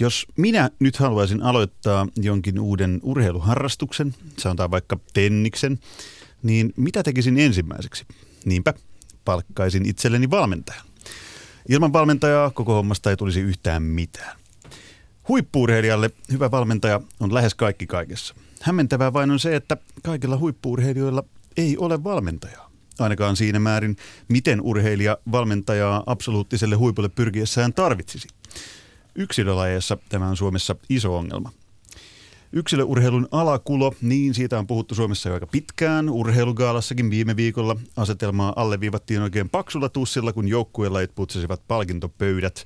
Jos minä nyt haluaisin aloittaa jonkin uuden urheiluharrastuksen, sanotaan vaikka tenniksen, niin mitä tekisin ensimmäiseksi? Niinpä, palkkaisin itselleni valmentajan. Ilman valmentajaa koko hommasta ei tulisi yhtään mitään. Huippuurheilijalle hyvä valmentaja on lähes kaikki kaikessa. Hämmentävää vain on se, että kaikilla huippuurheilijoilla ei ole valmentajaa. Ainakaan siinä määrin, miten urheilija valmentajaa absoluuttiselle huipulle pyrkiessään tarvitsisi. Yksilölajeissa tämä on Suomessa iso ongelma. Yksilöurheilun alakulo, niin siitä on puhuttu Suomessa jo aika pitkään. Urheilugaalassakin viime viikolla asetelmaa alleviivattiin oikein paksulla tussilla, kun joukkuelajit putsasivat palkintopöydät.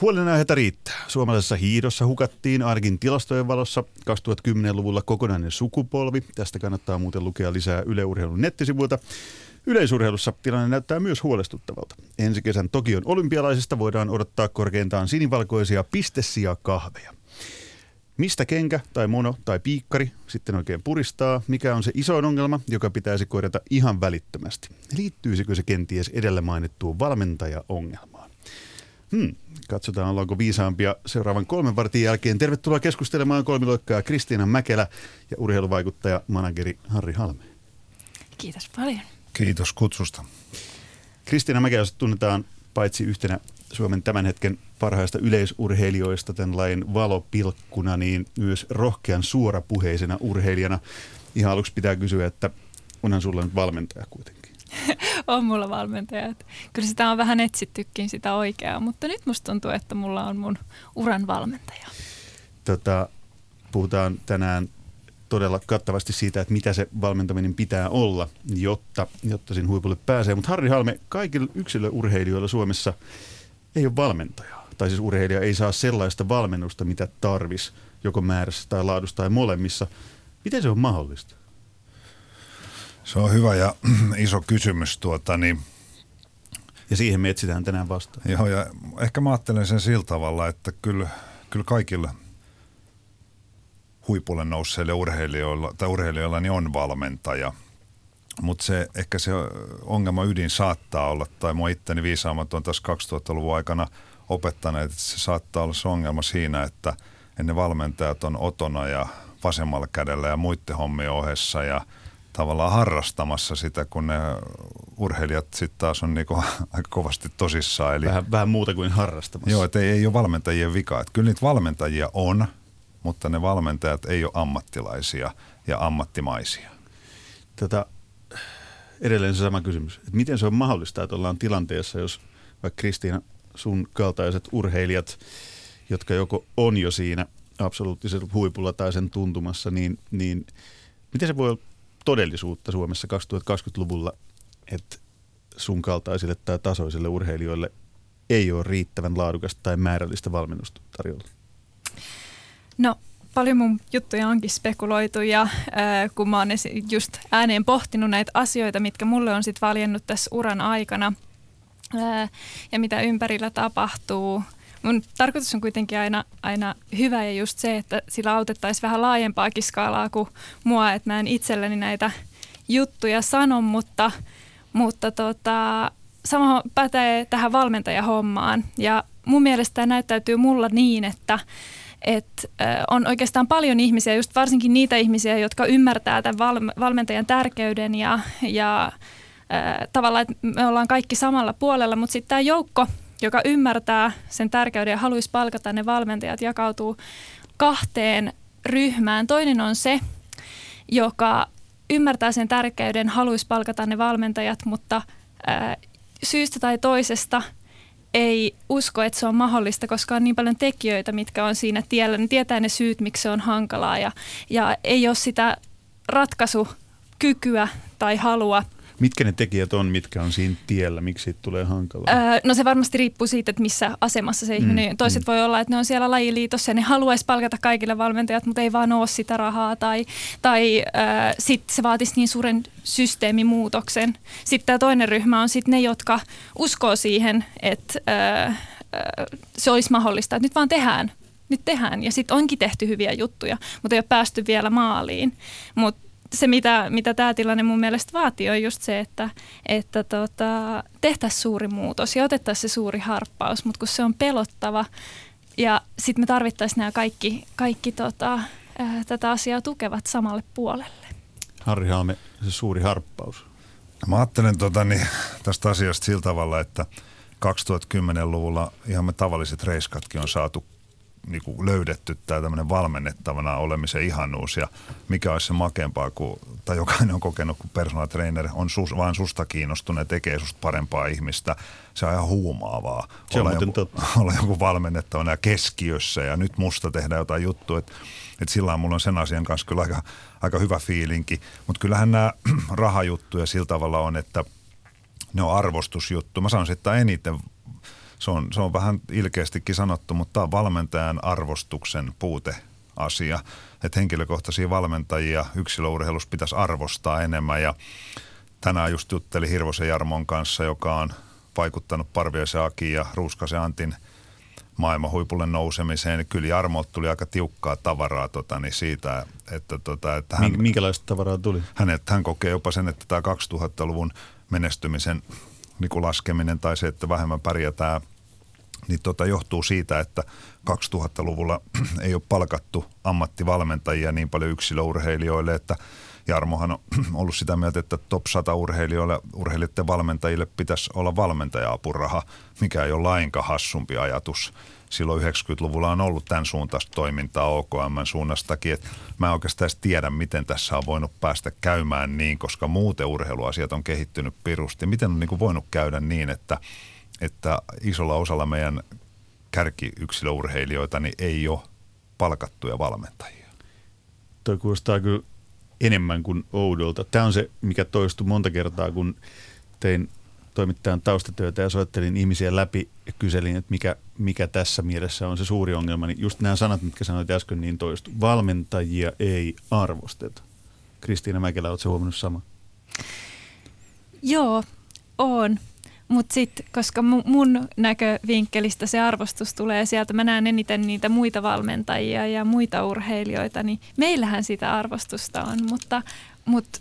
Huolenaiheita riittää. Suomalaisessa hiidossa hukattiin ainakin tilastojen valossa 2010-luvulla kokonainen sukupolvi. Tästä kannattaa muuten lukea lisää Yle Urheilun nettisivuilta. Yleisurheilussa tilanne näyttää myös huolestuttavalta. Ensi kesän Tokion olympialaisista voidaan odottaa korkeintaan sinivalkoisia pistesiä kahveja. Mistä kenkä tai mono tai piikkari sitten oikein puristaa? Mikä on se isoin ongelma, joka pitäisi korjata ihan välittömästi? Liittyisikö se kenties edellä mainittuun valmentajaongelmaan? Hmm, katsotaan ollaanko viisaampia seuraavan kolmen vartin jälkeen. Tervetuloa keskustelemaan kolmiloikkaa Kristiina Mäkelä ja urheiluvaikuttaja manageri Harri Halme. Kiitos paljon. Kiitos kutsusta. Kristiina Mäkelä tunnetaan paitsi yhtenä Suomen tämän hetken parhaista yleisurheilijoista tämän lajin valopilkkuna, niin myös rohkean suorapuheisena urheilijana. Ihan aluksi pitää kysyä, että onhan sulla nyt valmentaja kuitenkin? on mulla valmentaja. Kyllä sitä on vähän etsittykin sitä oikeaa, mutta nyt musta tuntuu, että mulla on mun uran valmentaja. Tota, puhutaan tänään todella kattavasti siitä, että mitä se valmentaminen pitää olla, jotta, jotta siinä huipulle pääsee. Mutta Harri Halme, kaikilla yksilöurheilijoilla Suomessa ei ole valmentajaa. Tai siis urheilija ei saa sellaista valmennusta, mitä tarvis joko määrässä tai laadussa tai molemmissa. Miten se on mahdollista? Se on hyvä ja iso kysymys. Tuota, niin ja siihen me etsitään tänään vastaan. Joo, ja ehkä mä ajattelen sen sillä tavalla, että kyllä, kyllä kaikilla huipulle nousseille urheilijoilla, tai urheilijoilla niin on valmentaja. Mutta se, ehkä se ongelma ydin saattaa olla, tai mua itteni viisaammat on tässä 2000-luvun aikana opettaneet, että se saattaa olla se ongelma siinä, että ennen valmentajat on otona ja vasemmalla kädellä ja muiden hommien ohessa ja tavallaan harrastamassa sitä, kun ne urheilijat sitten taas on niinku aika kovasti tosissaan. Eli, vähän, vähän muuta kuin harrastamassa. Joo, että ei, ei ole valmentajien vika. Että kyllä niitä valmentajia on, mutta ne valmentajat ei ole ammattilaisia ja ammattimaisia. Tätä, edelleen se sama kysymys. Että miten se on mahdollista, että ollaan tilanteessa, jos vaikka Kristiina, sun kaltaiset urheilijat, jotka joko on jo siinä absoluuttisella huipulla tai sen tuntumassa, niin, niin miten se voi olla todellisuutta Suomessa 2020-luvulla, että sun kaltaisille tai tasoisille urheilijoille ei ole riittävän laadukasta tai määrällistä valmennusta tarjolla? No paljon mun juttuja onkin spekuloitu ja äh, kun mä oon just ääneen pohtinut näitä asioita, mitkä mulle on sitten valjennut tässä uran aikana äh, ja mitä ympärillä tapahtuu. Mun tarkoitus on kuitenkin aina, aina hyvä ja just se, että sillä autettaisiin vähän laajempaakin skaalaa kuin mua, että mä en itselleni näitä juttuja sano, mutta, mutta tota, sama pätee tähän valmentajahommaan ja mun mielestä tämä näyttäytyy mulla niin, että että on oikeastaan paljon ihmisiä, just varsinkin niitä ihmisiä, jotka ymmärtää tämän valmentajan tärkeyden ja, ja tavallaan, että me ollaan kaikki samalla puolella, mutta sitten tämä joukko, joka ymmärtää sen tärkeyden ja haluaisi palkata ne valmentajat, jakautuu kahteen ryhmään. Toinen on se, joka ymmärtää sen tärkeyden, haluaisi palkata ne valmentajat, mutta syystä tai toisesta – ei usko, että se on mahdollista, koska on niin paljon tekijöitä, mitkä on siinä tiellä. Niin tietää ne syyt, miksi se on hankalaa ja, ja ei ole sitä ratkaisukykyä tai halua Mitkä ne tekijät on, mitkä on siinä tiellä? Miksi siitä tulee hankalaa? Öö, no se varmasti riippuu siitä, että missä asemassa se ihminen mm, Toiset mm. voi olla, että ne on siellä lajiliitossa ja ne haluaisi palkata kaikille valmentajat, mutta ei vaan ole sitä rahaa. Tai, tai öö, sitten se vaatisi niin suuren systeemimuutoksen. Sitten tämä toinen ryhmä on sitten ne, jotka uskoo siihen, että öö, se olisi mahdollista, että nyt vaan tehdään nyt tehdään. Ja sitten onkin tehty hyviä juttuja, mutta ei ole päästy vielä maaliin. Mutta se, mitä, mitä tilanne mun mielestä vaatii, on just se, että, että tota, tehtäisiin suuri muutos ja otettaisiin se suuri harppaus, mutta kun se on pelottava, ja sitten me tarvittaisiin nämä kaikki, kaikki tota, ää, tätä asiaa tukevat samalle puolelle. Harri Halme, se suuri harppaus. Mä ajattelen tota, niin, tästä asiasta sillä tavalla, että 2010-luvulla ihan me tavalliset reiskatkin on saatu niin kuin löydetty tämä tämmöinen valmennettavana olemisen ihanuus ja mikä olisi se makempaa, kuin, tai jokainen on kokenut, kun personal trainer on sus, vain susta kiinnostunut ja tekee susta parempaa ihmistä. Se on ihan huumaavaa. Se on olla, joku, totta. olla joku valmennettavana ja keskiössä ja nyt musta tehdään jotain juttua, että et sillä mulla on sen asian kanssa kyllä aika, aika hyvä fiilinki. Mutta kyllähän nämä rahajuttuja sillä tavalla on, että ne on arvostusjuttu. Mä sanoisin, että eniten se on, se on vähän ilkeästikin sanottu, mutta tämä on valmentajan arvostuksen puute asia. Että henkilökohtaisia valmentajia yksilöurheilussa pitäisi arvostaa enemmän ja tänään just juttelin Hirvosen Jarmon kanssa, joka on vaikuttanut Parviaisen Aki ja Ruuskasen Antin maailman huipulle nousemiseen. Kyllä Jarmolta tuli aika tiukkaa tavaraa tota, niin siitä, että, tota, että hän, Minkälaista tavaraa tuli? Hänet, hän kokee jopa sen, että tämä 2000-luvun menestymisen niin kuin laskeminen tai se, että vähemmän pärjätään niin tota johtuu siitä, että 2000-luvulla ei ole palkattu ammattivalmentajia niin paljon yksilöurheilijoille, että Jarmohan on ollut sitä mieltä, että top 100 urheilijoille, urheilijoiden valmentajille pitäisi olla valmentaja-apuraha, mikä ei ole lainkaan hassumpi ajatus. Silloin 90-luvulla on ollut tämän suuntaista toimintaa OKM suunnastakin, että mä en oikeastaan edes tiedä, miten tässä on voinut päästä käymään niin, koska muuten urheiluasiat on kehittynyt pirusti. Miten on niin kuin voinut käydä niin, että – että isolla osalla meidän kärkiyksilöurheilijoita niin ei ole palkattuja valmentajia. Toi kuulostaa kyllä enemmän kuin oudolta. Tämä on se, mikä toistui monta kertaa, kun tein toimittajan taustatyötä ja soittelin ihmisiä läpi ja kyselin, että mikä, mikä tässä mielessä on se suuri ongelma. Niin just nämä sanat, mitkä sanoit äsken, niin toistu. Valmentajia ei arvosteta. Kristiina Mäkelä, oletko huomannut sama? Joo, on. Mutta sitten, koska mun näkövinkkelistä se arvostus tulee sieltä, mä näen eniten niitä muita valmentajia ja muita urheilijoita, niin meillähän sitä arvostusta on, mutta, mutta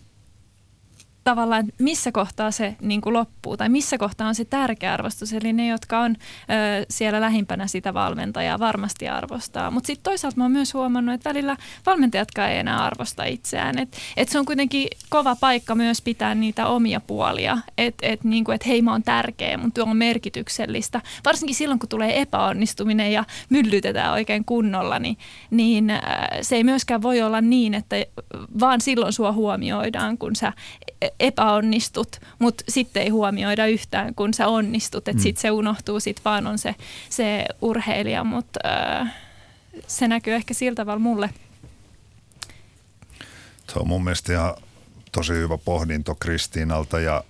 tavallaan missä kohtaa se niin kuin loppuu tai missä kohtaa on se tärkeä arvostus. Eli ne, jotka on ö, siellä lähimpänä sitä valmentajaa, varmasti arvostaa. Mutta sitten toisaalta mä oon myös huomannut, että välillä valmentajatkaan ei enää arvosta itseään. Että et se on kuitenkin kova paikka myös pitää niitä omia puolia. Että et, niin et hei mä oon tärkeä, mun työ on merkityksellistä. Varsinkin silloin, kun tulee epäonnistuminen ja myllytetään oikein kunnolla, niin, niin äh, se ei myöskään voi olla niin, että vaan silloin sua huomioidaan, kun sä epäonnistut, mutta sitten ei huomioida yhtään, kun sä onnistut. Että mm. sitten se unohtuu, sitten vaan on se, se urheilija, mutta äh, se näkyy ehkä sillä tavalla mulle. Se on mun mielestä ihan tosi hyvä pohdinto Kristiinalta ja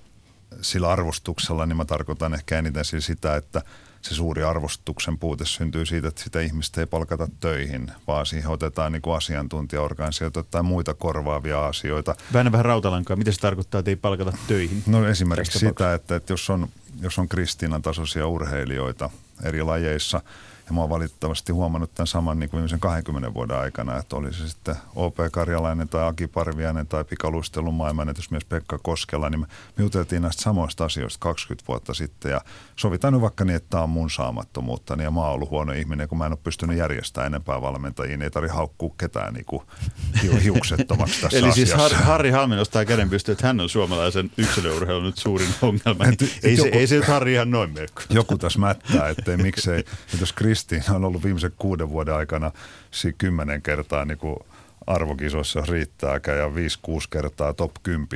sillä arvostuksella niin mä tarkoitan ehkä eniten siis sitä, että – se suuri arvostuksen puute syntyy siitä, että sitä ihmistä ei palkata töihin, vaan siihen otetaan niin kuin asiantuntijaorganisaatioita tai muita korvaavia asioita. Vähän vähän rautalankaa. Mitä se tarkoittaa, että ei palkata töihin? No esimerkiksi sitä, että, että jos on, jos on Kristiinan tasoisia urheilijoita eri lajeissa – ja mä oon valitettavasti huomannut tämän saman niin kuin viimeisen 20 vuoden aikana, että oli se sitten OP Karjalainen tai Aki Parviainen tai pikaluistelun maailmanennätysmies Pekka Koskela, niin me, me juteltiin näistä samoista asioista 20 vuotta sitten ja sovitaan nyt vaikka niin, että tämä on mun saamattomuutta, niin ja mä oon ollut huono ihminen, kun mä en ole pystynyt järjestämään enempää valmentajia, niin ei tarvitse haukkua ketään niin kuin hiuksettomaksi tässä Eli siis asiassa. Har, Harri Halmin nostaa käden pystyyn, että hän on suomalaisen yksilöurheilun nyt suurin ongelma. Niin ei, joku, se, ei se nyt Harri ihan noin mene. Joku tässä mättää, ettei miksei, jos Kristiina on ollut viimeisen kuuden vuoden aikana siinä kymmenen kertaa niin kuin arvokisoissa riittääkään ja 5-6 kertaa top 10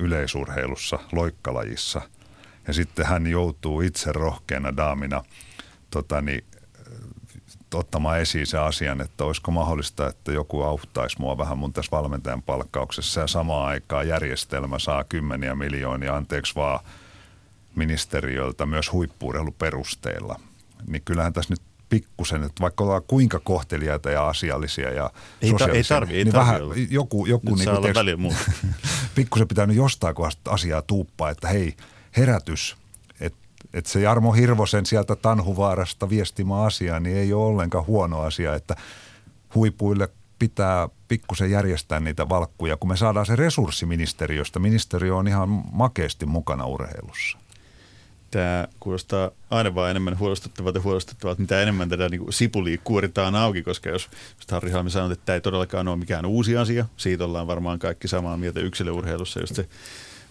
yleisurheilussa, loikkalajissa. Ja sitten hän joutuu itse rohkeana daamina tota, niin, ottamaan esiin se asian, että olisiko mahdollista, että joku auttaisi mua vähän mun tässä valmentajan palkkauksessa ja samaan aikaan järjestelmä saa kymmeniä miljoonia, anteeksi vaan ministeriöltä myös huippuurheiluperusteilla. Niin kyllähän tässä nyt pikkusen, että vaikka ollaan kuinka kohteliaita ja asiallisia ja ei sosiaalisia, ei tarvi, ei niin tarvi vähän olla. joku, joku Nyt niin kuin, olla pikkusen pitää nyt jostain kohdasta asiaa tuuppaa, että hei, herätys, että et se Jarmo Hirvosen sieltä Tanhuvaarasta viestimä asia, niin ei ole ollenkaan huono asia, että huipuille pitää pikkusen järjestää niitä valkkuja, kun me saadaan se resurssiministeriöstä. Ministeriö on ihan makeasti mukana urheilussa. Tämä kuulostaa aina vaan enemmän huolestuttavalta ja huolestuttavalta, mitä enemmän tätä niin sipulia kuoritaan auki, koska jos Harri Halmi sanoi, että tämä ei todellakaan ole mikään uusi asia, siitä ollaan varmaan kaikki samaa mieltä yksilöurheilussa, just se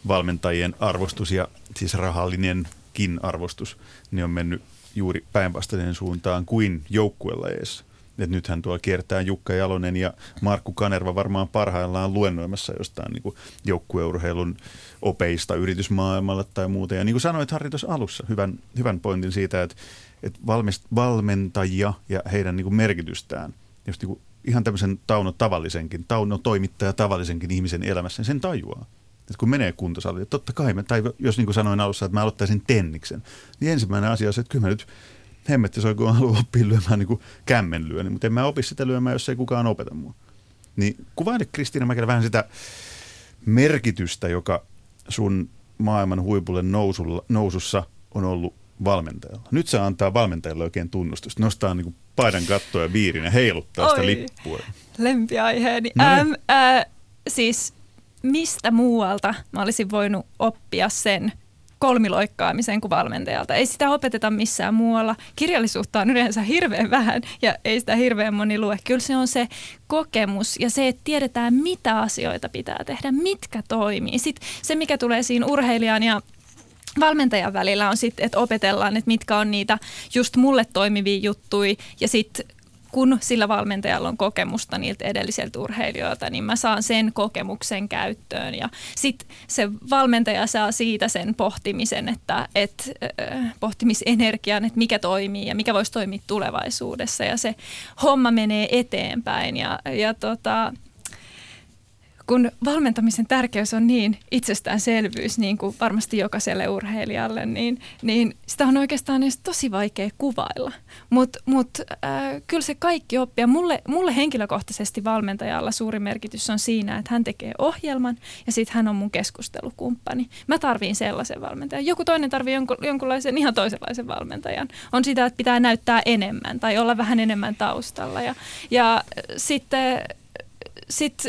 valmentajien arvostus ja siis rahallinenkin arvostus, niin on mennyt juuri päinvastaiseen suuntaan kuin joukkuelajeissa. Et nythän tuolla kiertää Jukka Jalonen ja Markku Kanerva varmaan parhaillaan luennoimassa jostain niin joukkueurheilun opeista yritysmaailmalla tai muuta. Ja niin kuin sanoit Harri tuossa alussa, hyvän, hyvän pointin siitä, että, että valmist, valmentajia ja heidän niin kuin merkitystään, just niin kuin ihan tämmöisen Tauno tavallisenkin, Tauno toimittaja tavallisenkin ihmisen elämässä, niin sen tajuaa. Että kun menee kuntosaliin, totta kai, me, tai jos niin kuin sanoin alussa, että mä aloittaisin tenniksen, niin ensimmäinen asia on se, että kyllä mä nyt hemmetti soi, kun haluaa oppia lyömään niin kämmenlyöni, mutta en mä opi sitä lyömään, jos ei kukaan opeta mua. Niin kuvaile Kristiina Mäkelä vähän sitä merkitystä, joka sun maailman huipulle nousulla, nousussa on ollut valmentajalla. Nyt se antaa valmentajalle oikein tunnustusta. Nostaa niin paidan kattoa ja viirin ja heiluttaa Oi, sitä lippua. Lempiaiheeni. No niin. ähm, äh, siis mistä muualta mä olisin voinut oppia sen, kolmiloikkaamisen kuin valmentajalta. Ei sitä opeteta missään muualla. Kirjallisuutta on yleensä hirveän vähän ja ei sitä hirveän moni lue. Kyllä se on se kokemus ja se, että tiedetään mitä asioita pitää tehdä, mitkä toimii. Sitten se, mikä tulee siinä urheilijan ja valmentajan välillä on sitten, että opetellaan, että mitkä on niitä just mulle toimivia juttuja ja sitten kun sillä valmentajalla on kokemusta niiltä edellisiltä urheilijoilta, niin mä saan sen kokemuksen käyttöön. Ja sitten se valmentaja saa siitä sen pohtimisen, että, että äh, pohtimisenergian, että mikä toimii ja mikä voisi toimia tulevaisuudessa. Ja se homma menee eteenpäin. Ja, ja tota, kun valmentamisen tärkeys on niin itsestäänselvyys, niin kuin varmasti jokaiselle urheilijalle, niin, niin sitä on oikeastaan edes tosi vaikea kuvailla. Mutta mut, äh, kyllä se kaikki oppia. Mulle, mulle henkilökohtaisesti valmentajalla suuri merkitys on siinä, että hän tekee ohjelman ja sitten hän on mun keskustelukumppani. Mä tarviin sellaisen valmentajan. Joku toinen tarvii jonkun, jonkunlaisen ihan toisenlaisen valmentajan. On sitä, että pitää näyttää enemmän tai olla vähän enemmän taustalla. Ja, ja sitten sit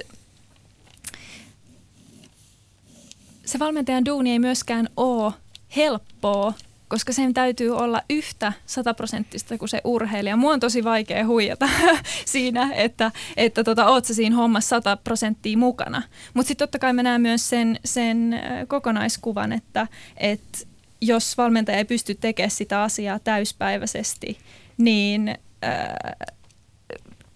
se valmentajan duuni ei myöskään ole helppoa, koska sen täytyy olla yhtä sataprosenttista kuin se urheilija. Mua on tosi vaikea huijata siinä, että, että tota, oot sä siinä hommassa sata prosenttia mukana. Mutta sitten totta kai mä näen myös sen, sen kokonaiskuvan, että, että jos valmentaja ei pysty tekemään sitä asiaa täyspäiväisesti, niin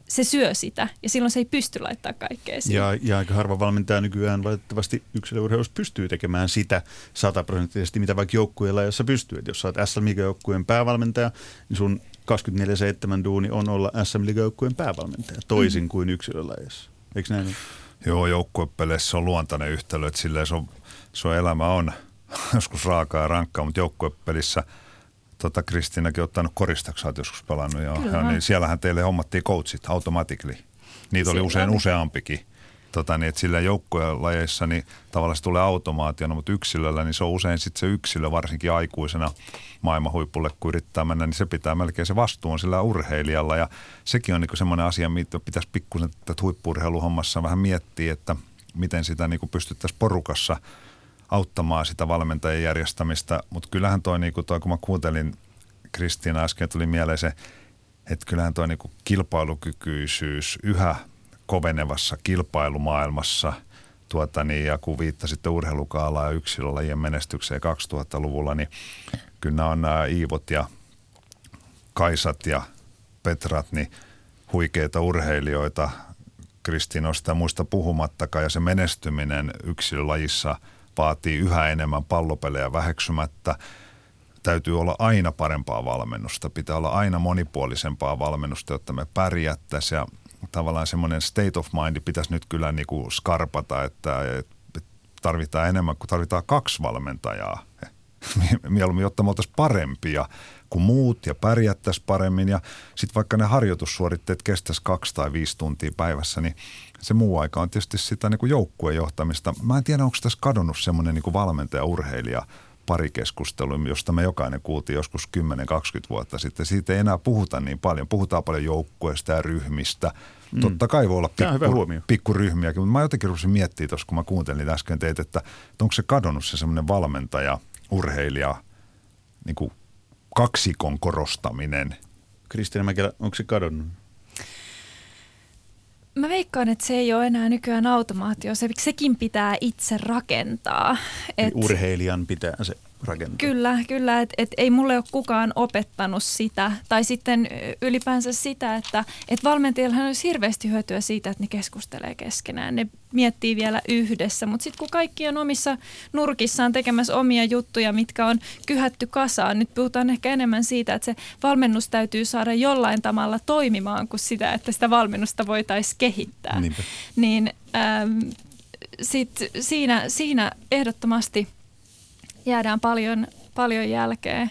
se syö sitä ja silloin se ei pysty laittaa kaikkea siihen. Ja, ja aika harva valmentaja nykyään valitettavasti yksilöurheilussa pystyy tekemään sitä sataprosenttisesti, mitä vaikka joukkueella, jossa pystyy. Et jos sä oot SM joukkueen päävalmentaja, niin sun 24-7 duuni on olla SM joukkueen päävalmentaja, toisin mm. kuin yksilölajeissa. Eikö näin ole? Joo, joukkuepeleissä on luontainen yhtälö, että silleen se on, se on elämä on joskus raakaa ja rankkaa, mutta joukkuepelissä – tota, Kristiinakin ottanut koristaksi, olet joskus pelannut. Ja, ja, niin siellähän teille hommattiin coachit automatically. Niitä oli usein useampikin. Tota, niin, että sillä joukkojen lajeissa niin tavallaan se tulee automaationa, mutta yksilöllä niin se on usein sitten se yksilö, varsinkin aikuisena maailman huipulle, kun yrittää mennä, niin se pitää melkein se vastuun sillä urheilijalla. Ja sekin on niin semmoinen asia, mitä pitäisi pikkusen tätä huippurheiluhommassa vähän miettiä, että miten sitä niin pystyttäisiin porukassa – auttamaan sitä valmentajien järjestämistä. Mutta kyllähän toi, niin toi, kun mä kuuntelin Kristiina äsken, tuli mieleen se, että kyllähän toi niin kilpailukykyisyys yhä kovenevassa kilpailumaailmassa – tuota, niin, ja kun viittasitte urheilukaala ja yksilölajien menestykseen 2000-luvulla, niin kyllä nämä on nämä Iivot ja Kaisat ja Petrat, niin huikeita urheilijoita, Kristinosta ja muista puhumattakaan, ja se menestyminen yksilölajissa – vaatii yhä enemmän pallopelejä väheksymättä. Täytyy olla aina parempaa valmennusta, pitää olla aina monipuolisempaa valmennusta, jotta me pärjättäisiin ja tavallaan semmoinen state of mind pitäisi nyt kyllä niin kuin skarpata, että tarvitaan enemmän kuin tarvitaan kaksi valmentajaa. Mieluummin, jotta me oltaisiin parempia kuin muut ja pärjättäisiin paremmin. Ja sitten vaikka ne harjoitussuoritteet kestäisi kaksi tai viisi tuntia päivässä, niin se muu aika on tietysti sitä niin kuin joukkueen johtamista. Mä en tiedä, onko tässä kadonnut semmoinen niin valmentaja-urheilija parikeskustelu, josta me jokainen kuultiin joskus 10-20 vuotta sitten. Siitä ei enää puhuta niin paljon. Puhutaan paljon joukkueesta ja ryhmistä. Mm. Totta kai voi olla pikku, pikkuryhmiäkin, mutta mä jotenkin rupesin miettimään tuossa, kun mä kuuntelin äsken teitä, että, että onko se kadonnut se semmoinen valmentaja, urheilija, niin kuin kaksikon korostaminen. Kristiina Mäkelä, onko se kadonnut? Mä veikkaan, että se ei ole enää nykyään automaatio. Se, sekin pitää itse rakentaa. Et, urheilijan pitää se rakentaa. Kyllä, kyllä. Että et ei mulle ole kukaan opettanut sitä. Tai sitten ylipäänsä sitä, että et valmentajillahan olisi hirveästi hyötyä siitä, että ne keskustelee keskenään. Ne miettii vielä yhdessä. Mutta sitten kun kaikki on omissa nurkissaan tekemässä omia juttuja, mitkä on kyhätty kasaan, nyt puhutaan ehkä enemmän siitä, että se valmennus täytyy saada jollain tavalla toimimaan kuin sitä, että sitä valmennusta voitaisiin kehittää. Niinpä. Niin ähm, sit siinä, siinä ehdottomasti – jäädään paljon, paljon jälkeen.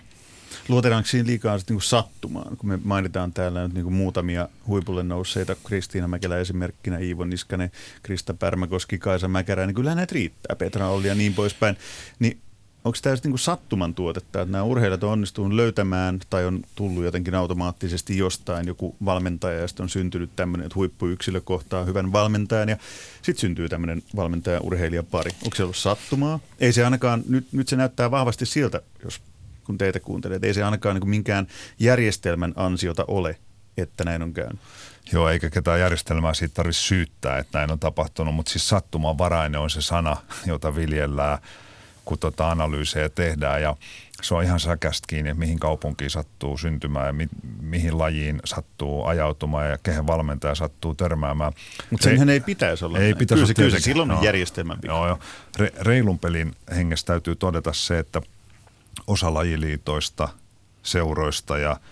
Luotetaanko siinä liikaa niin kuin sattumaan, kun me mainitaan täällä nyt niin kuin muutamia huipulle nousseita, Kristiina Mäkelä esimerkkinä, Iivo Niskanen, Krista Pärmäkoski, Kaisa Mäkärä, niin kyllä näitä riittää, Petra Olli ja niin poispäin. Niin onko tämä niin sattuman tuotetta, että nämä urheilijat on onnistunut löytämään tai on tullut jotenkin automaattisesti jostain joku valmentaja ja sitten on syntynyt tämmöinen, että huippuyksilö kohtaa hyvän valmentajan ja sitten syntyy tämmöinen valmentaja-urheilija-pari. Onko se ollut sattumaa? Ei se ainakaan, nyt, nyt se näyttää vahvasti siltä, jos kun teitä kuuntelee, että ei se ainakaan niin minkään järjestelmän ansiota ole, että näin on käynyt. Joo, eikä ketään järjestelmää siitä tarvitse syyttää, että näin on tapahtunut, mutta siis sattumanvarainen on se sana, jota viljellään – kun tota analyysejä tehdään ja se on ihan säkästä kiinni, että mihin kaupunkiin sattuu syntymään ja mi- mihin lajiin sattuu ajautumaan ja kehen valmentaja sattuu törmäämään. Mutta senhän ei pitäisi olla. Ei pitäisi kyllä, se, kyllä se silloin no, järjestelmän pitää. Joo, joo. Re- reilun pelin hengessä täytyy todeta se, että osa lajiliitoista, seuroista ja –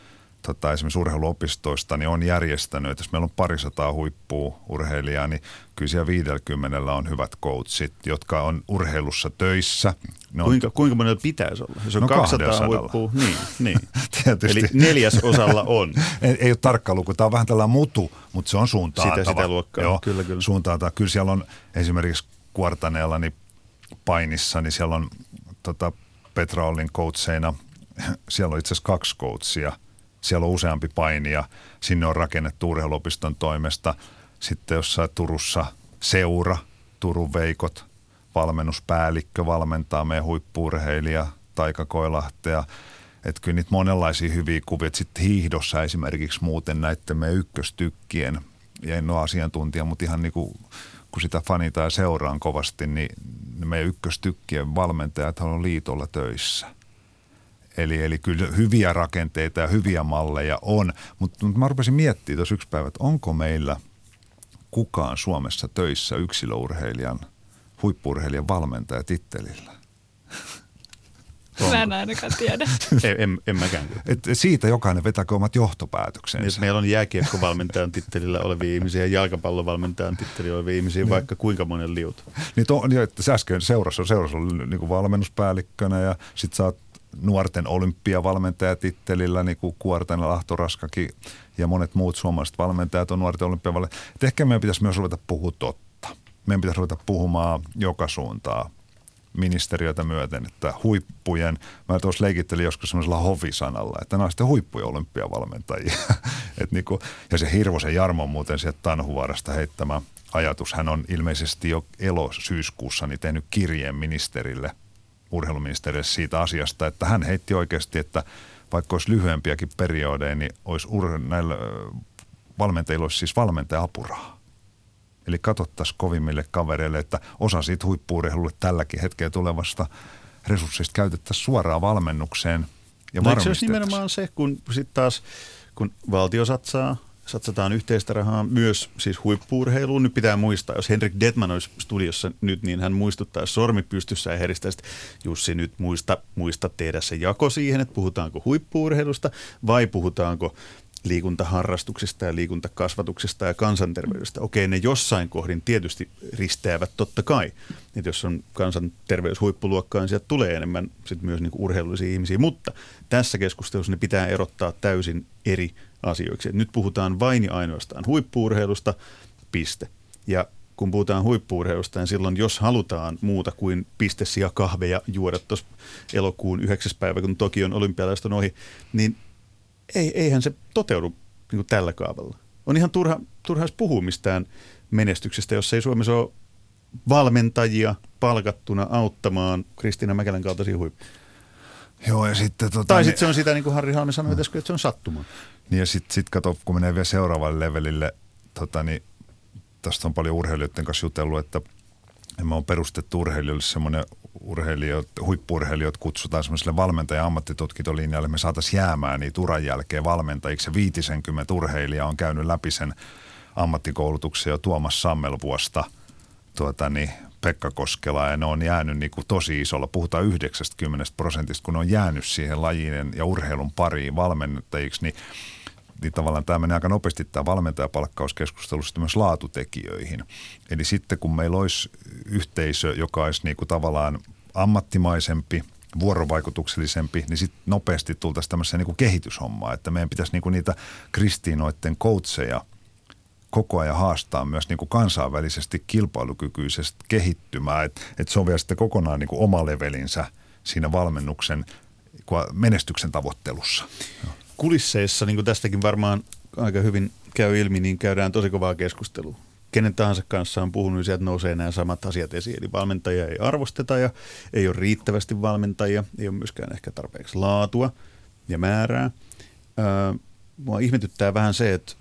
tota, esimerkiksi urheiluopistoista niin on järjestänyt, että jos meillä on parisataa huippua urheilijaa, niin kyllä siellä 50 on hyvät coachit, jotka on urheilussa töissä. Ne kuinka, on, kuinka monella pitäisi olla? Se on no 200 200. huippua, niin, niin. Tietysti. Eli neljäs osalla on. ei, ei ole tarkka luku, tämä on vähän tällainen mutu, mutta se on suuntaantava. Sitä, sitä luokkaa, Joo, kyllä, kyllä. Suuntaantava. Kyllä siellä on esimerkiksi Kuartaneella niin painissa, niin siellä on tota, Petra Ollin coacheina, siellä on itse asiassa kaksi coachia – siellä on useampi painija, sinne on rakennettu urheiluopiston toimesta. Sitten jossain Turussa seura, Turun Veikot, valmennuspäällikkö valmentaa meidän huippuurheilija Taika Koilahtea. Että kyllä niitä monenlaisia hyviä kuvia. Sitten hiihdossa esimerkiksi muuten näiden meidän ykköstykkien, ja en ole asiantuntija, mutta ihan niin kuin kun sitä fanitaan ja seuraan kovasti, niin meidän ykköstykkien valmentajat on liitolla töissä – Eli, eli kyllä hyviä rakenteita ja hyviä malleja on, mutta, mutta mä rupesin miettimään tuossa yksi päivä, että onko meillä kukaan Suomessa töissä yksilöurheilijan, huippurheilijan valmentaja tittelillä? Mä en ainakaan tiedä. en, en, en mäkään. Et siitä jokainen vetäkö omat johtopäätöksensä. Niin, meillä on jääkiekkovalmentajan tittelillä olevia ihmisiä ja jalkapallovalmentajan tittelillä olevia ihmisiä, niin. vaikka kuinka monen liut. Niin, to, niin että äsken seurassa, seurassa oli niin valmennuspäällikkönä ja sitten sä oot nuorten olympiavalmentajatittelillä, niin kuin Kuorten Lahtoraskakin ja monet muut suomalaiset valmentajat on nuorten olympiavalmentajat. ehkä meidän pitäisi myös ruveta puhua totta. Meidän pitäisi ruveta puhumaan joka suuntaa ministeriötä myöten, että huippujen, mä tuossa leikittelin joskus semmoisella hovisanalla, että nämä on sitten huippuja olympiavalmentajia. Et niinku, ja se Hirvosen Jarmo muuten sieltä Tanhuvaarasta heittämä ajatus, hän on ilmeisesti jo elo-syyskuussa niin tehnyt kirjeen ministerille – urheiluministeriölle siitä asiasta, että hän heitti oikeasti, että vaikka olisi lyhyempiäkin periodeja, niin olisi ur- näillä valmentajilla olisi siis valmentaja-apuraha. Eli katsottaisiin kovimmille kavereille, että osa siitä huippuurheilulle tälläkin hetkellä tulevasta resurssista käytettäisiin suoraan valmennukseen. Ja no se olisi nimenomaan se, kun sitten taas kun valtio satsaa satsataan yhteistä rahaa myös siis huippuurheiluun. Nyt pitää muistaa, jos Henrik Detman olisi studiossa nyt, niin hän muistuttaa sormi pystyssä ja heristäisi, Jussi nyt muista, muista tehdä se jako siihen, että puhutaanko huippuurheilusta vai puhutaanko liikuntaharrastuksesta ja liikuntakasvatuksesta ja kansanterveydestä. Okei, ne jossain kohdin tietysti risteävät totta kai. Että jos on kansanterveyshuippuluokkaa, niin sieltä tulee enemmän sit myös niinku urheilullisia ihmisiä. Mutta tässä keskustelussa ne pitää erottaa täysin eri asioiksi. Et nyt puhutaan vain ja ainoastaan huippuurheilusta, piste. Ja kun puhutaan huippuurheilusta, niin silloin jos halutaan muuta kuin pistesiä kahveja juoda tuossa elokuun 9. päivä, kun Tokion olympialaiset on ohi, niin ei, eihän se toteudu niin kuin tällä kaavalla. On ihan turha, turha puhua mistään menestyksestä, jos ei Suomessa ole valmentajia palkattuna auttamaan Kristiina Mäkelän kaltaisia huippuja. Joo, ja sitten, tota, tai sitten se on sitä, niin kuin Harri Halme sanoi, että se on sattuma. Niin ja sitten sit kato, kun menee vielä seuraavalle levelille, tota, niin tästä on paljon urheilijoiden kanssa jutellut, että me on perustettu urheilijoille semmoinen urheilijat, huippurheilijat kutsutaan semmoiselle valmentaja ammattitutkintolinjalle, me saataisiin jäämään niitä uran jälkeen valmentajiksi. Se 50 urheilijaa on käynyt läpi sen ammattikoulutuksen jo Tuomas Sammelvuosta, tuota, niin Pekka Koskela. Ja ne on jäänyt niin kuin tosi isolla, puhutaan 90 prosentista, kun ne on jäänyt siihen lajien ja urheilun pariin valmentajiksi, niin niin tavallaan tämä menee aika nopeasti tämä valmentajapalkkauskeskustelussa myös laatutekijöihin. Eli sitten kun meillä olisi yhteisö, joka olisi niin kuin tavallaan ammattimaisempi, vuorovaikutuksellisempi, niin sitten nopeasti tultaisiin tämmöiseen niin kehityshommaan, että meidän pitäisi niin kuin niitä kristiinoiden coacheja koko ajan haastaa myös niin kuin kansainvälisesti kilpailukykyisesti kehittymään, että et se on vielä sitten kokonaan niin kuin oma levelinsä siinä valmennuksen menestyksen tavoittelussa. Joo kulisseissa, niin kuin tästäkin varmaan aika hyvin käy ilmi, niin käydään tosi kovaa keskustelua. Kenen tahansa kanssa on puhunut, niin sieltä nousee nämä samat asiat esiin. Eli valmentajia ei arvosteta ja ei ole riittävästi valmentajia, ei ole myöskään ehkä tarpeeksi laatua ja määrää. Öö, mua ihmetyttää vähän se, että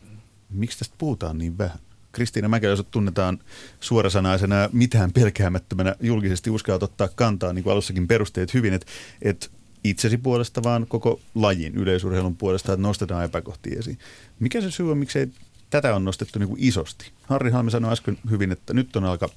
miksi tästä puhutaan niin vähän. Kristiina Mäkelä, tunnetaan suorasanaisena mitään pelkäämättömänä julkisesti uskallat ottaa kantaa, niin kuin alussakin perusteet hyvin, että, että itsesi puolesta, vaan koko lajin yleisurheilun puolesta, että nostetaan epäkohtia esiin. Mikä se syy on, miksei tätä on nostettu niin kuin isosti? Harri Halmi sanoi äsken hyvin, että nyt on alka,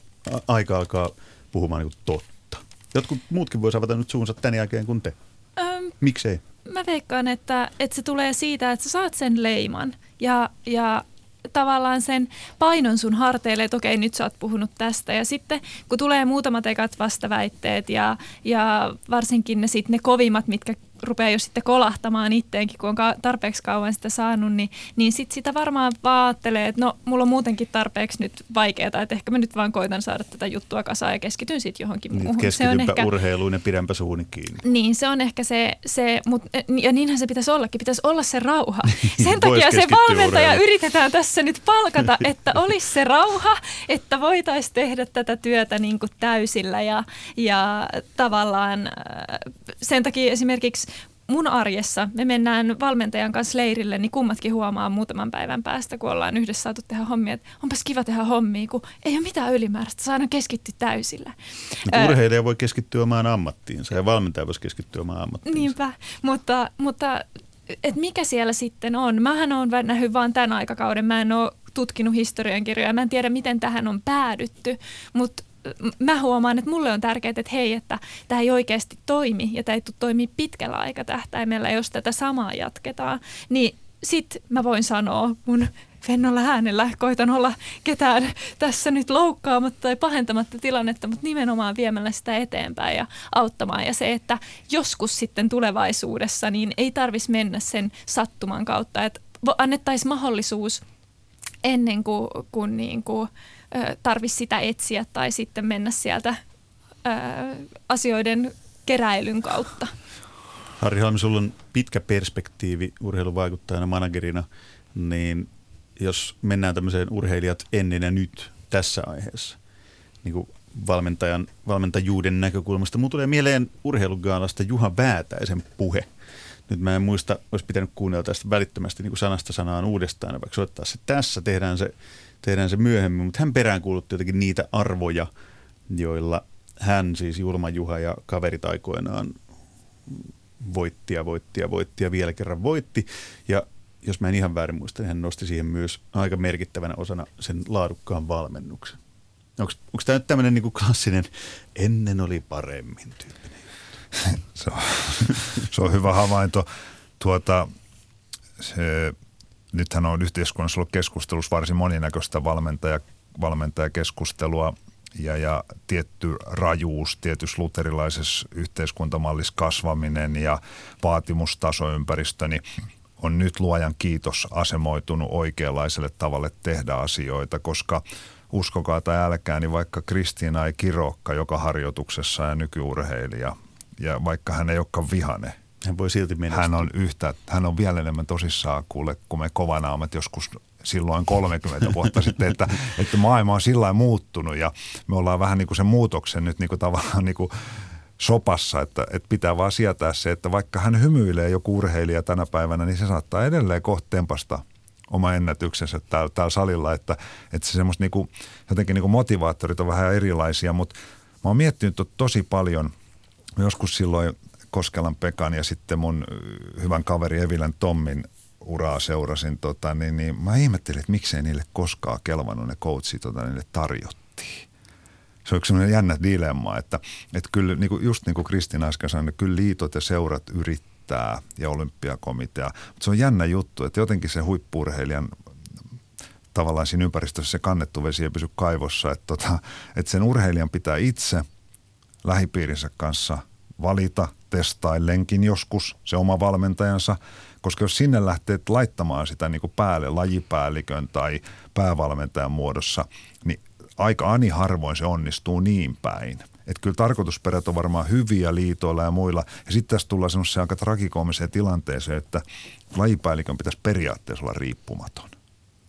aika alkaa puhumaan niin kuin totta. Jotkut muutkin voisivat avata nyt suunsa tämän jälkeen kuin te. Öm, Miksei? Mä veikkaan, että, että se tulee siitä, että sä saat sen leiman ja, ja tavallaan sen painon sun harteille, että okei, nyt sä oot puhunut tästä. Ja sitten kun tulee muutamat ekat vastaväitteet ja, ja varsinkin ne, sit ne kovimmat, mitkä rupeaa jo sitten kolahtamaan itteenkin, kun on tarpeeksi kauan sitä saanut, niin, niin sit sitä varmaan vaattelee, että no mulla on muutenkin tarpeeksi nyt vaikeaa, että ehkä mä nyt vaan koitan saada tätä juttua kasaan ja keskityn sitten johonkin niin, muuhun. Se on ehkä, urheiluun ja pidänpä suuni kiinni. Niin, se on ehkä se, se mut, ja niinhän se pitäisi ollakin, pitäisi olla se rauha. Sen takia se valmentaja urheilu. yritetään tässä nyt palkata, että olisi se rauha, että voitaisiin tehdä tätä työtä niin kuin täysillä ja, ja tavallaan sen takia esimerkiksi mun arjessa me mennään valmentajan kanssa leirille, niin kummatkin huomaa muutaman päivän päästä, kun ollaan yhdessä saatu tehdä hommia, että onpas kiva tehdä hommia, kun ei ole mitään ylimääräistä, saadaan keskittyä täysillä. Mutta urheilija voi keskittyä omaan ammattiinsa ja valmentaja voisi keskittyä omaan ammattiinsa. Niinpä, mutta, mutta et mikä siellä sitten on? Mähän olen nähnyt vain tämän aikakauden, mä en ole tutkinut historiankirjoja, mä en tiedä miten tähän on päädytty, mutta mä huomaan, että mulle on tärkeää, että hei, että tämä ei oikeasti toimi ja tämä ei tule toimia pitkällä aikatähtäimellä, jos tätä samaa jatketaan, niin sit mä voin sanoa mun vennolla äänellä, koitan olla ketään tässä nyt loukkaamatta tai pahentamatta tilannetta, mutta nimenomaan viemällä sitä eteenpäin ja auttamaan. Ja se, että joskus sitten tulevaisuudessa niin ei tarvitsisi mennä sen sattuman kautta, että annettaisiin mahdollisuus ennen kuin, kun niin kuin, tarvitsisi sitä etsiä tai sitten mennä sieltä asioiden keräilyn kautta. Harri Halmi, sulla on pitkä perspektiivi urheiluvaikuttajana, managerina, niin jos mennään tämmöiseen urheilijat ennen ja nyt tässä aiheessa, niin kuin valmentajan, valmentajuuden näkökulmasta. Mulla tulee mieleen urheilugaalasta Juha Väätäisen puhe. Nyt mä en muista, olisi pitänyt kuunnella tästä välittömästi niin kuin sanasta sanaan uudestaan, vaikka soittaa se tässä, tehdään se tehdään se myöhemmin, mutta hän peräänkuulutti jotenkin niitä arvoja, joilla hän siis Julma Juha ja kaverit aikoinaan voitti ja voitti ja voitti ja vielä kerran voitti. Ja jos mä en ihan väärin muista, niin hän nosti siihen myös aika merkittävänä osana sen laadukkaan valmennuksen. Onko tämä nyt tämmöinen niin klassinen ennen oli paremmin tyyppinen? se, on, se on hyvä havainto. Tuota, se, nythän on yhteiskunnassa ollut keskustelussa varsin moninäköistä valmentaja, valmentajakeskustelua ja, ja tietty rajuus tietyssä luterilaisessa yhteiskuntamallissa kasvaminen ja vaatimustasoympäristö, niin on nyt luojan kiitos asemoitunut oikeanlaiselle tavalle tehdä asioita, koska uskokaa tai älkää, niin vaikka Kristiina ei kirokka joka harjoituksessa ja nykyurheilija, ja vaikka hän ei olekaan vihane – hän voi silti menestyä. Hän on yhtä, hän on vielä enemmän tosissaan kuule, kun me kovana joskus silloin 30 vuotta sitten, että, että maailma on sillä muuttunut ja me ollaan vähän niin kuin sen muutoksen nyt niin kuin tavallaan niin kuin sopassa, että, että pitää vaan sietää se, että vaikka hän hymyilee joku urheilija tänä päivänä, niin se saattaa edelleen kohta tempasta oma ennätyksensä täällä, täällä salilla, että, että se semmoista niinku, jotenkin niinku motivaattorit on vähän erilaisia, mutta mä oon miettinyt tosi paljon, joskus silloin Koskelan Pekan ja sitten mun hyvän kaveri Evilän Tommin uraa seurasin, tota, niin, niin mä ihmettelin, että miksei niille koskaan kelvannut ne coachit, tota, niille tarjottiin. Se on sellainen jännä dilemma, että, että kyllä niin kuin, just niin kuin Kristina äsken sanoi, että kyllä liitot ja seurat yrittää ja olympiakomitea. Mutta se on jännä juttu, että jotenkin se huippurheilijan tavallaan siinä ympäristössä se kannettu vesi ei pysy kaivossa. Että, tota, että sen urheilijan pitää itse lähipiirinsä kanssa valita, testaillenkin joskus se oma valmentajansa, koska jos sinne lähtee laittamaan sitä niin kuin päälle lajipäällikön tai päävalmentajan muodossa, niin aika ani harvoin se onnistuu niin päin. Että kyllä tarkoitusperät on varmaan hyviä liitoilla ja muilla. Ja sitten tässä tullaan semmoiseen aika tragikoomiseen tilanteeseen, että lajipäällikön pitäisi periaatteessa olla riippumaton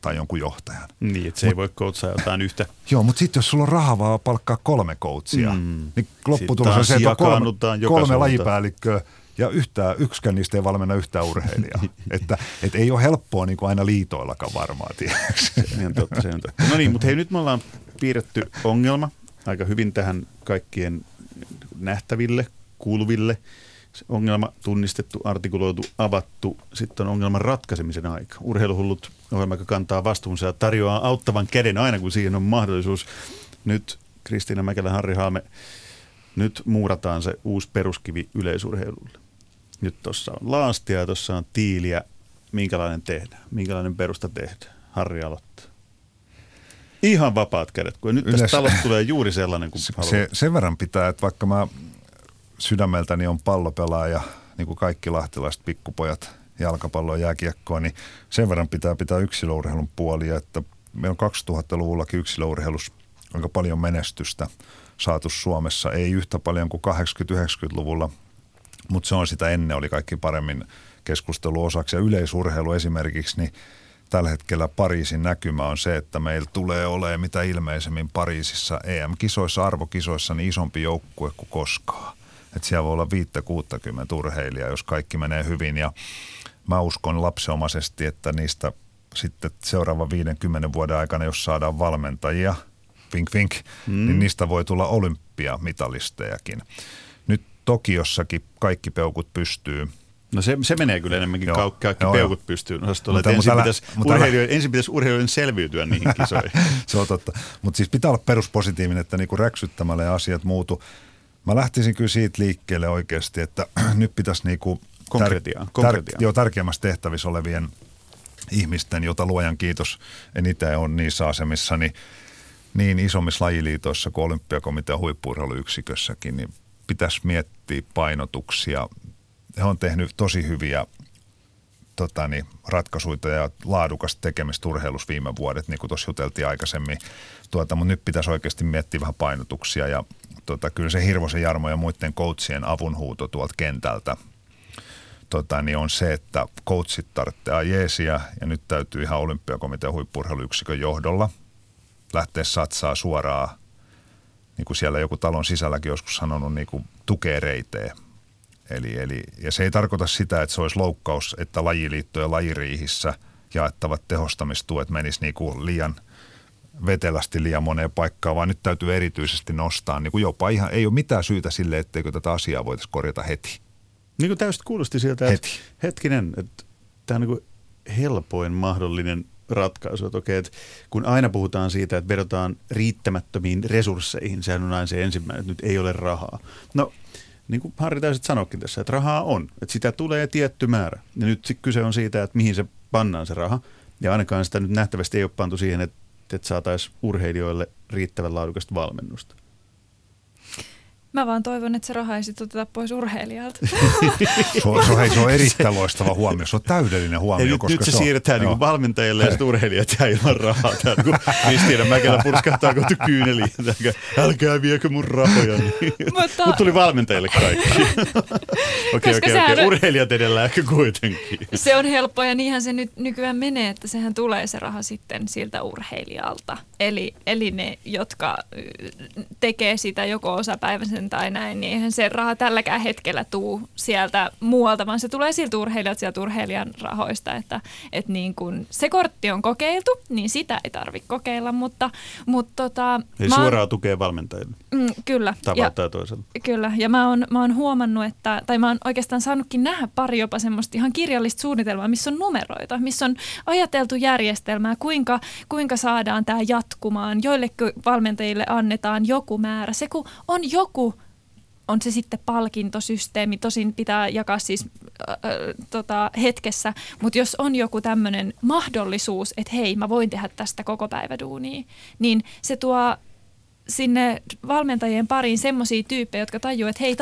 tai jonkun johtajan. Niin, että se Mut, ei voi koutsaa jotain yhtä. Joo, mutta sitten jos sulla on rahaa vaan palkkaa kolme coachia, mm. niin lopputulos on se, että on kolme, kolme lajipäällikköä ja yhtään, yksikään niistä ei valmenna yhtään urheilijaa. että et ei ole helppoa niin kuin aina liitoillakaan varmaan, se on totta, se on totta. No niin, mutta hei nyt me ollaan piirretty ongelma aika hyvin tähän kaikkien nähtäville, kuuluville. Se ongelma tunnistettu, artikuloitu, avattu. Sitten on ongelman ratkaisemisen aika. Urheiluhullut ohjelma, joka kantaa vastuunsa ja tarjoaa auttavan käden aina, kun siihen on mahdollisuus. Nyt Kristiina Mäkelä, Harri Haame, nyt muurataan se uusi peruskivi yleisurheilulle. Nyt tuossa on laastia ja tuossa on tiiliä. Minkälainen tehdään? Minkälainen perusta tehdään? Harri aloittaa. Ihan vapaat kädet, kun nyt tästä Yleensä, talosta tulee juuri sellainen kuin se, se, sen verran pitää, että vaikka mä sydämeltäni on pallopelaaja, niin kuin kaikki lahtilaiset pikkupojat jalkapalloa ja jääkiekkoa, niin sen verran pitää pitää yksilöurheilun puolia, että meillä on 2000-luvullakin yksilöurheilussa aika paljon menestystä saatu Suomessa. Ei yhtä paljon kuin 80-90-luvulla, mutta se on sitä ennen, oli kaikki paremmin keskusteluosaksi. Ja yleisurheilu esimerkiksi, niin tällä hetkellä Pariisin näkymä on se, että meillä tulee olemaan mitä ilmeisemmin Pariisissa EM-kisoissa, arvokisoissa niin isompi joukkue kuin koskaan. Että siellä voi olla 5-60 urheilijaa, jos kaikki menee hyvin ja mä uskon lapseomaisesti, että niistä sitten seuraavan 50 vuoden aikana, jos saadaan valmentajia, vink vink, mm. niin niistä voi tulla olympiamitalistejakin. Nyt Tokiossakin kaikki peukut pystyy – No se, se menee kyllä enemmänkin joo, kaikki joo, peukut joo. pystyyn osastolle. Mutta, ensin, älä, pitäisi mutta urheilijoiden, älä... ensin pitäisi urheilijoiden selviytyä niihin kisoihin. se on totta. Mutta siis pitää olla peruspositiivinen, että niinku räksyttämällä ja asiat muutu. Mä lähtisin kyllä siitä liikkeelle oikeasti, että nyt pitäisi niinku konkretiaa, tär, konkretiaa. Tär, joo, tärkeimmässä tehtävissä olevien ihmisten, jota luojan kiitos en itse ole niissä asemissa, niin, niin isommissa lajiliitoissa kuin olympiakomitean huippuurheiluyksikössäkin, niin pitäisi miettiä painotuksia he on tehnyt tosi hyviä totani, ratkaisuja ja laadukasta tekemistä urheilussa viime vuodet, niin kuin tuossa juteltiin aikaisemmin. Tuota, mutta nyt pitäisi oikeasti miettiä vähän painotuksia ja tota, kyllä se Hirvosen Jarmo ja muiden coachien avunhuuto tuolta kentältä tota, niin on se, että coachit tarvitsee jeesiä ja nyt täytyy ihan olympiakomitean huippurheiluyksikön johdolla lähteä satsaa suoraan, niin kuin siellä joku talon sisälläkin joskus sanonut, niin kuin tukee reiteen Eli, eli, ja se ei tarkoita sitä, että se olisi loukkaus, että lajiliitto ja lajiriihissä jaettavat tehostamistuet menis niin kuin liian vetelästi liian moneen paikkaan, vaan nyt täytyy erityisesti nostaa, niin kuin jopa ihan, ei ole mitään syytä sille, etteikö tätä asiaa voitaisiin korjata heti. Niin kuin täysin kuulosti sieltä, heti. että hetkinen, että tämä on niin helpoin mahdollinen ratkaisu. Että okei, että kun aina puhutaan siitä, että vedotaan riittämättömiin resursseihin, sehän on aina se ensimmäinen, että nyt ei ole rahaa. No niin kuin Harri täysin sanoikin tässä, että rahaa on, että sitä tulee tietty määrä. Ja nyt kyse on siitä, että mihin se pannaan se raha. Ja ainakaan sitä nyt nähtävästi ei ole pantu siihen, että, että saataisiin urheilijoille riittävän laadukasta valmennusta. Mä vaan toivon, että se raha ei sitten oteta pois urheilijalta. se, on, se, on, hei, se on erittäin loistava huomio. Se on täydellinen huomio. Ja nyt, koska nyt se, se siirretään niin valmentajille ja urheilijat jää ilman rahaa. Täällä, kun Kristiina Mäkelä purskahtaa kohti kyyneliin. Älkää viekö mun rahoja. Mutta Mut tuli valmentajille kaikki. Okei, okei, okei. Urheilijat edellä ehkä kuitenkin. Se on helppo ja niinhän se nyt nykyään menee, että sehän tulee se raha sitten siltä urheilijalta. Eli, eli ne, jotka tekee sitä joko osapäiväisen tai näin, niin eihän se raha tälläkään hetkellä tuu sieltä muualta, vaan se tulee siltä urheilijat sieltä urheilijan rahoista, että, että niin kun se kortti on kokeiltu, niin sitä ei tarvitse kokeilla, mutta, mutta tota, Eli suoraan tukee valmentajille. Mm, kyllä. Tavalla tai toisella. Kyllä, ja mä oon, mä oon huomannut, että, tai mä oon oikeastaan saanutkin nähdä pari jopa semmoista ihan kirjallista suunnitelmaa, missä on numeroita, missä on ajateltu järjestelmää, kuinka, kuinka saadaan tämä jatkumaan, joille valmentajille annetaan joku määrä. Se kun on joku on se sitten palkintosysteemi, tosin pitää jakaa siis äh, tota, hetkessä, mutta jos on joku tämmöinen mahdollisuus, että hei, mä voin tehdä tästä koko päivä duunia, niin se tuo sinne valmentajien pariin semmoisia tyyppejä, jotka tajuu, että hei,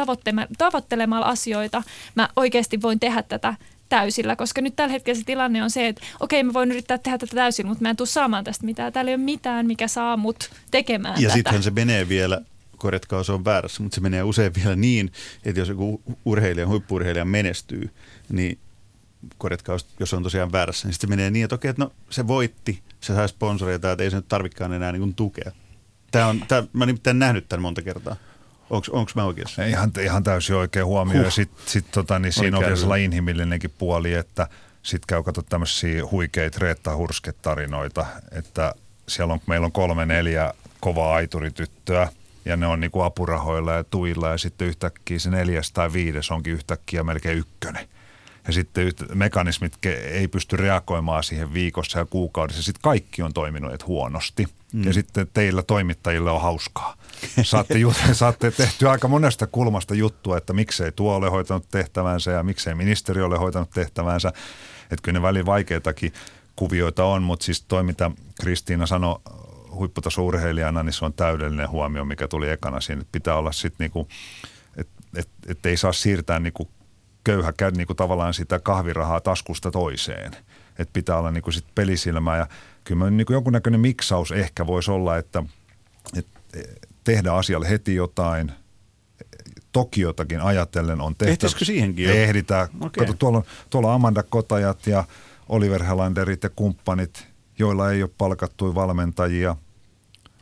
tavoittelemalla asioita mä oikeasti voin tehdä tätä täysillä, koska nyt tällä hetkellä se tilanne on se, että okei, mä voin yrittää tehdä tätä täysillä, mutta mä en tule saamaan tästä mitään. Täällä ei ole mitään, mikä saa mut tekemään Ja sittenhän se menee vielä korjatkaa, se on väärässä, mutta se menee usein vielä niin, että jos joku urheilija, huippurheilija menestyy, niin korjatkaa, jos on tosiaan väärässä, niin sitten menee niin, että okei, että no se voitti, se sai sponsoreita, että ei se nyt tarvikaan enää niin kuin tukea. Tämä on, tämä, mä nimittäin nähnyt tämän monta kertaa. Onko mä oikeassa? Ihan, ihan täysin oikein huomio. Huh. Ja sitten sit, tota, niin siinä on vielä inhimillinenkin puoli, että sitten käy katsoa tämmöisiä huikeita Reetta Hurske-tarinoita, että siellä on, meillä on kolme neljä kovaa aiturityttöä – ja ne on niin kuin apurahoilla ja tuilla ja sitten yhtäkkiä se neljäs tai viides onkin yhtäkkiä melkein ykkönen. Ja sitten mekanismit ei pysty reagoimaan siihen viikossa ja kuukaudessa. Sitten kaikki on toiminut huonosti. Mm. Ja sitten teillä toimittajille on hauskaa. Saatte, saatte tehtyä aika monesta kulmasta juttua, että miksei tuo ole hoitanut tehtävänsä ja miksei ministeri ole hoitanut tehtävänsä. Että kyllä ne välin vaikeitakin kuvioita on, mutta siis toi, mitä Kristiina sanoi huipputasourheilijana, niin se on täydellinen huomio, mikä tuli ekana siinä. Että pitää olla sitten niinku, että et, et ei saa siirtää niinku köyhä niinku tavallaan sitä kahvirahaa taskusta toiseen. Että pitää olla niinku sit pelisilmää ja kyllä niinku jonkunnäköinen miksaus ehkä voisi olla, että et tehdä asialle heti jotain – Tokiotakin ajatellen on tehtävä. Ehtisikö siihenkin jo? Ehditään. Okay. Kato, tuolla, tuolla Amanda Kotajat ja Oliver Helanderit ja kumppanit, joilla ei ole palkattuja valmentajia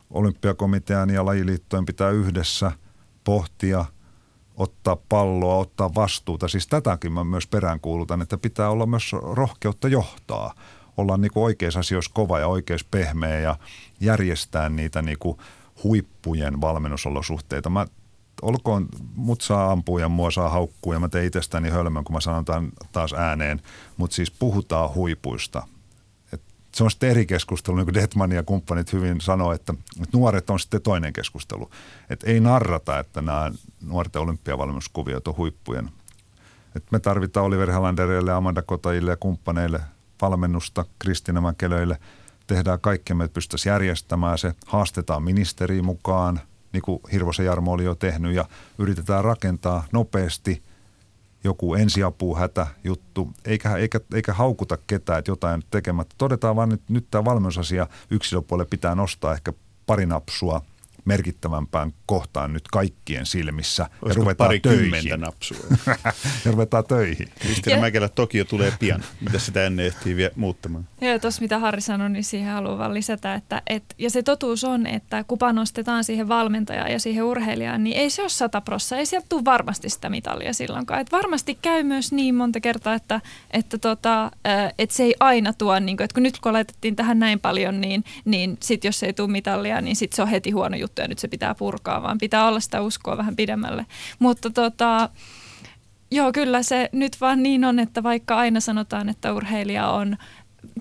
olympiakomitean ja lajiliittojen pitää yhdessä pohtia, ottaa palloa, ottaa vastuuta. Siis tätäkin mä myös peräänkuulutan, että pitää olla myös rohkeutta johtaa. Olla niin kuin oikeissa asioissa kova ja oikeissa pehmeä ja järjestää niitä niin kuin huippujen valmennusolosuhteita. Mä olkoon, mut saa ampua ja mua saa haukkua ja mä teen itsestäni hölmön, kun mä sanon taas ääneen, mutta siis puhutaan huipuista se on sitten eri keskustelu, niin kuin Detman ja kumppanit hyvin sanoo, että, että nuoret on sitten toinen keskustelu. Että ei narrata, että nämä nuorten olympiavalmennuskuviot on huippujen. Että me tarvitaan Oliver Halanderille, Amanda Kotajille ja kumppaneille valmennusta, Kristina Mäkelöille. Tehdään kaikkemme, että pystyttäisiin järjestämään se. Haastetaan ministeriin mukaan, niin kuin Hirvosen Jarmo oli jo tehnyt, ja yritetään rakentaa nopeasti – joku ensiapu, hätä juttu, eikä, eikä, eikä haukuta ketään, että jotain tekemättä. Todetaan vaan, että nyt tämä valmennusasia yksilöpuolelle pitää nostaa ehkä pari napsua – merkittävämpään kohtaan nyt kaikkien silmissä. Olisiko ja ruvetaan pari töihin. napsua? ja ruvetaan töihin. Kristiina Mäkelä, Tokio tulee pian. Mitä sitä ennen ehtii vielä muuttamaan? Joo, tuossa mitä Harri sanoi, niin siihen haluan vaan lisätä. Että, et, ja se totuus on, että kun panostetaan siihen valmentajaan ja siihen urheilijaan, niin ei se ole sata prossaa. Ei sieltä tule varmasti sitä mitalia silloinkaan. Et varmasti käy myös niin monta kertaa, että, että, tota, että se ei aina tuo, niin kuin, että kun nyt kun laitettiin tähän näin paljon, niin, niin sitten jos ei tule mitalia, niin sitten se on heti huono juttu ja nyt se pitää purkaa, vaan pitää olla sitä uskoa vähän pidemmälle. Mutta tota, joo, kyllä se nyt vaan niin on, että vaikka aina sanotaan, että urheilija on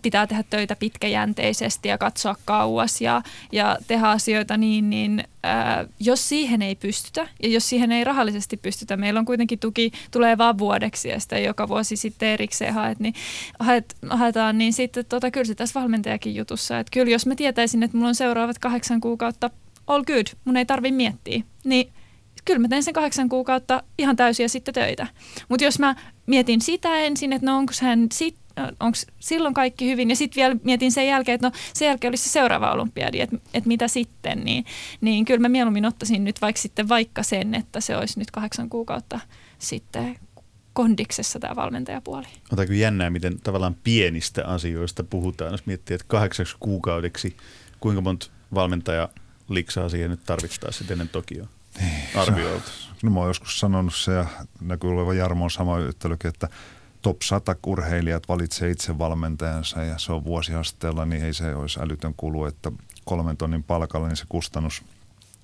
pitää tehdä töitä pitkäjänteisesti ja katsoa kauas ja, ja tehdä asioita niin, niin ää, jos siihen ei pystytä ja jos siihen ei rahallisesti pystytä, meillä on kuitenkin tuki, tulee vaan vuodeksi ja sitä joka vuosi sitten erikseen haet, niin haet, haetaan, niin sitten tota, kyllä se tässä valmentajakin jutussa, että kyllä jos mä tietäisin, että mulla on seuraavat kahdeksan kuukautta all good, mun ei tarvi miettiä. Niin kyllä mä teen sen kahdeksan kuukautta ihan täysiä sitten töitä. Mutta jos mä mietin sitä ensin, että no onko hän sit, onko silloin kaikki hyvin, ja sitten vielä mietin sen jälkeen, että no sen jälkeen olisi se seuraava olympiadi, että, että mitä sitten, niin, niin kyllä mä mieluummin ottaisin nyt vaikka sitten vaikka sen, että se olisi nyt kahdeksan kuukautta sitten kondiksessa tämä valmentajapuoli. Otaako jännää, miten tavallaan pienistä asioista puhutaan, jos miettii, että kahdeksaksi kuukaudeksi kuinka monta valmentaja liksaa siihen nyt tarvittaisiin ennen Tokioa? arvioiltu? No mä oon joskus sanonut se ja näkyy olevan Jarmon sama yhtälökin, että top 100 urheilijat valitsee itse valmentajansa ja se on vuosiasteella, niin ei se olisi älytön kulu, että kolmen tonnin palkalla, niin se kustannus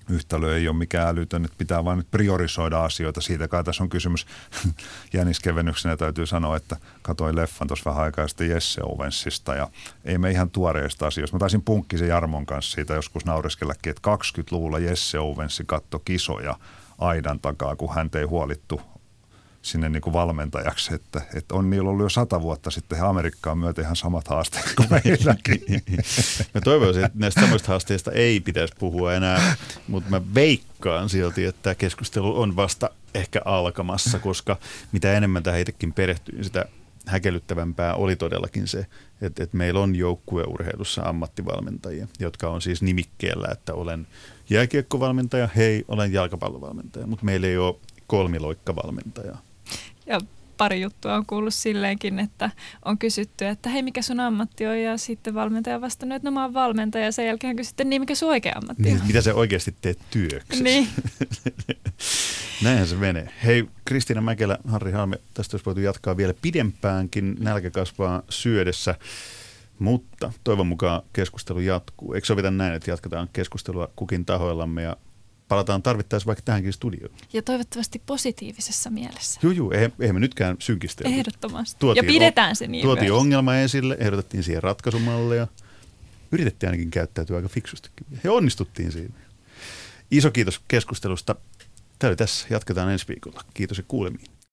yhtälö ei ole mikään älytön, että pitää vain nyt priorisoida asioita. Siitä kai tässä on kysymys jäniskevennyksenä täytyy sanoa, että katsoin leffan tuossa vähän aikaa sitten Jesse Owensista ja ei me ihan tuoreista asioista. Mä taisin punkkisen Jarmon kanssa siitä joskus naureskellakin, että 20-luvulla Jesse Owensi katto kisoja aidan takaa, kun hän ei huolittu sinne niin kuin valmentajaksi, että, että on niillä ollut jo sata vuotta sitten Amerikkaan myöten ihan samat haasteet kuin meilläkin. mä toivoisin, että näistä samoista haasteista ei pitäisi puhua enää, mutta mä veikkaan silti, että tämä keskustelu on vasta ehkä alkamassa, koska mitä enemmän tähän itsekin perehtyin, sitä häkellyttävämpää oli todellakin se, että, että meillä on joukkueurheilussa ammattivalmentajia, jotka on siis nimikkeellä, että olen jääkiekkovalmentaja, hei, olen jalkapallovalmentaja, mutta meillä ei ole kolmiloikkavalmentajaa. Ja pari juttua on kuullut silleenkin, että on kysytty, että hei mikä sun ammatti on ja sitten valmentaja on vastannut, että no mä oon valmentaja ja sen jälkeen kysytty, niin mikä sun oikea ammatti on. Niin, mitä sä oikeasti teet työksi? Niin. Näinhän se menee. Hei Kristiina Mäkelä, Harri Halme, tästä olisi voitu jatkaa vielä pidempäänkin, nälkä kasvaa syödessä. Mutta toivon mukaan keskustelu jatkuu. Eikö sovita näin, että jatketaan keskustelua kukin tahoillamme ja palataan tarvittaessa vaikka tähänkin studioon. Ja toivottavasti positiivisessa mielessä. Joo, joo, eihän, eihän me nytkään synkistelty. Ehdottomasti. Tuotiin ja pidetään se niin Tuotiin myös. ongelma esille, ehdotettiin siihen ratkaisumalleja. Yritettiin ainakin käyttäytyä aika fiksustikin. Ja onnistuttiin siinä. Iso kiitos keskustelusta. Tämä oli tässä. Jatketaan ensi viikolla. Kiitos ja kuulemiin.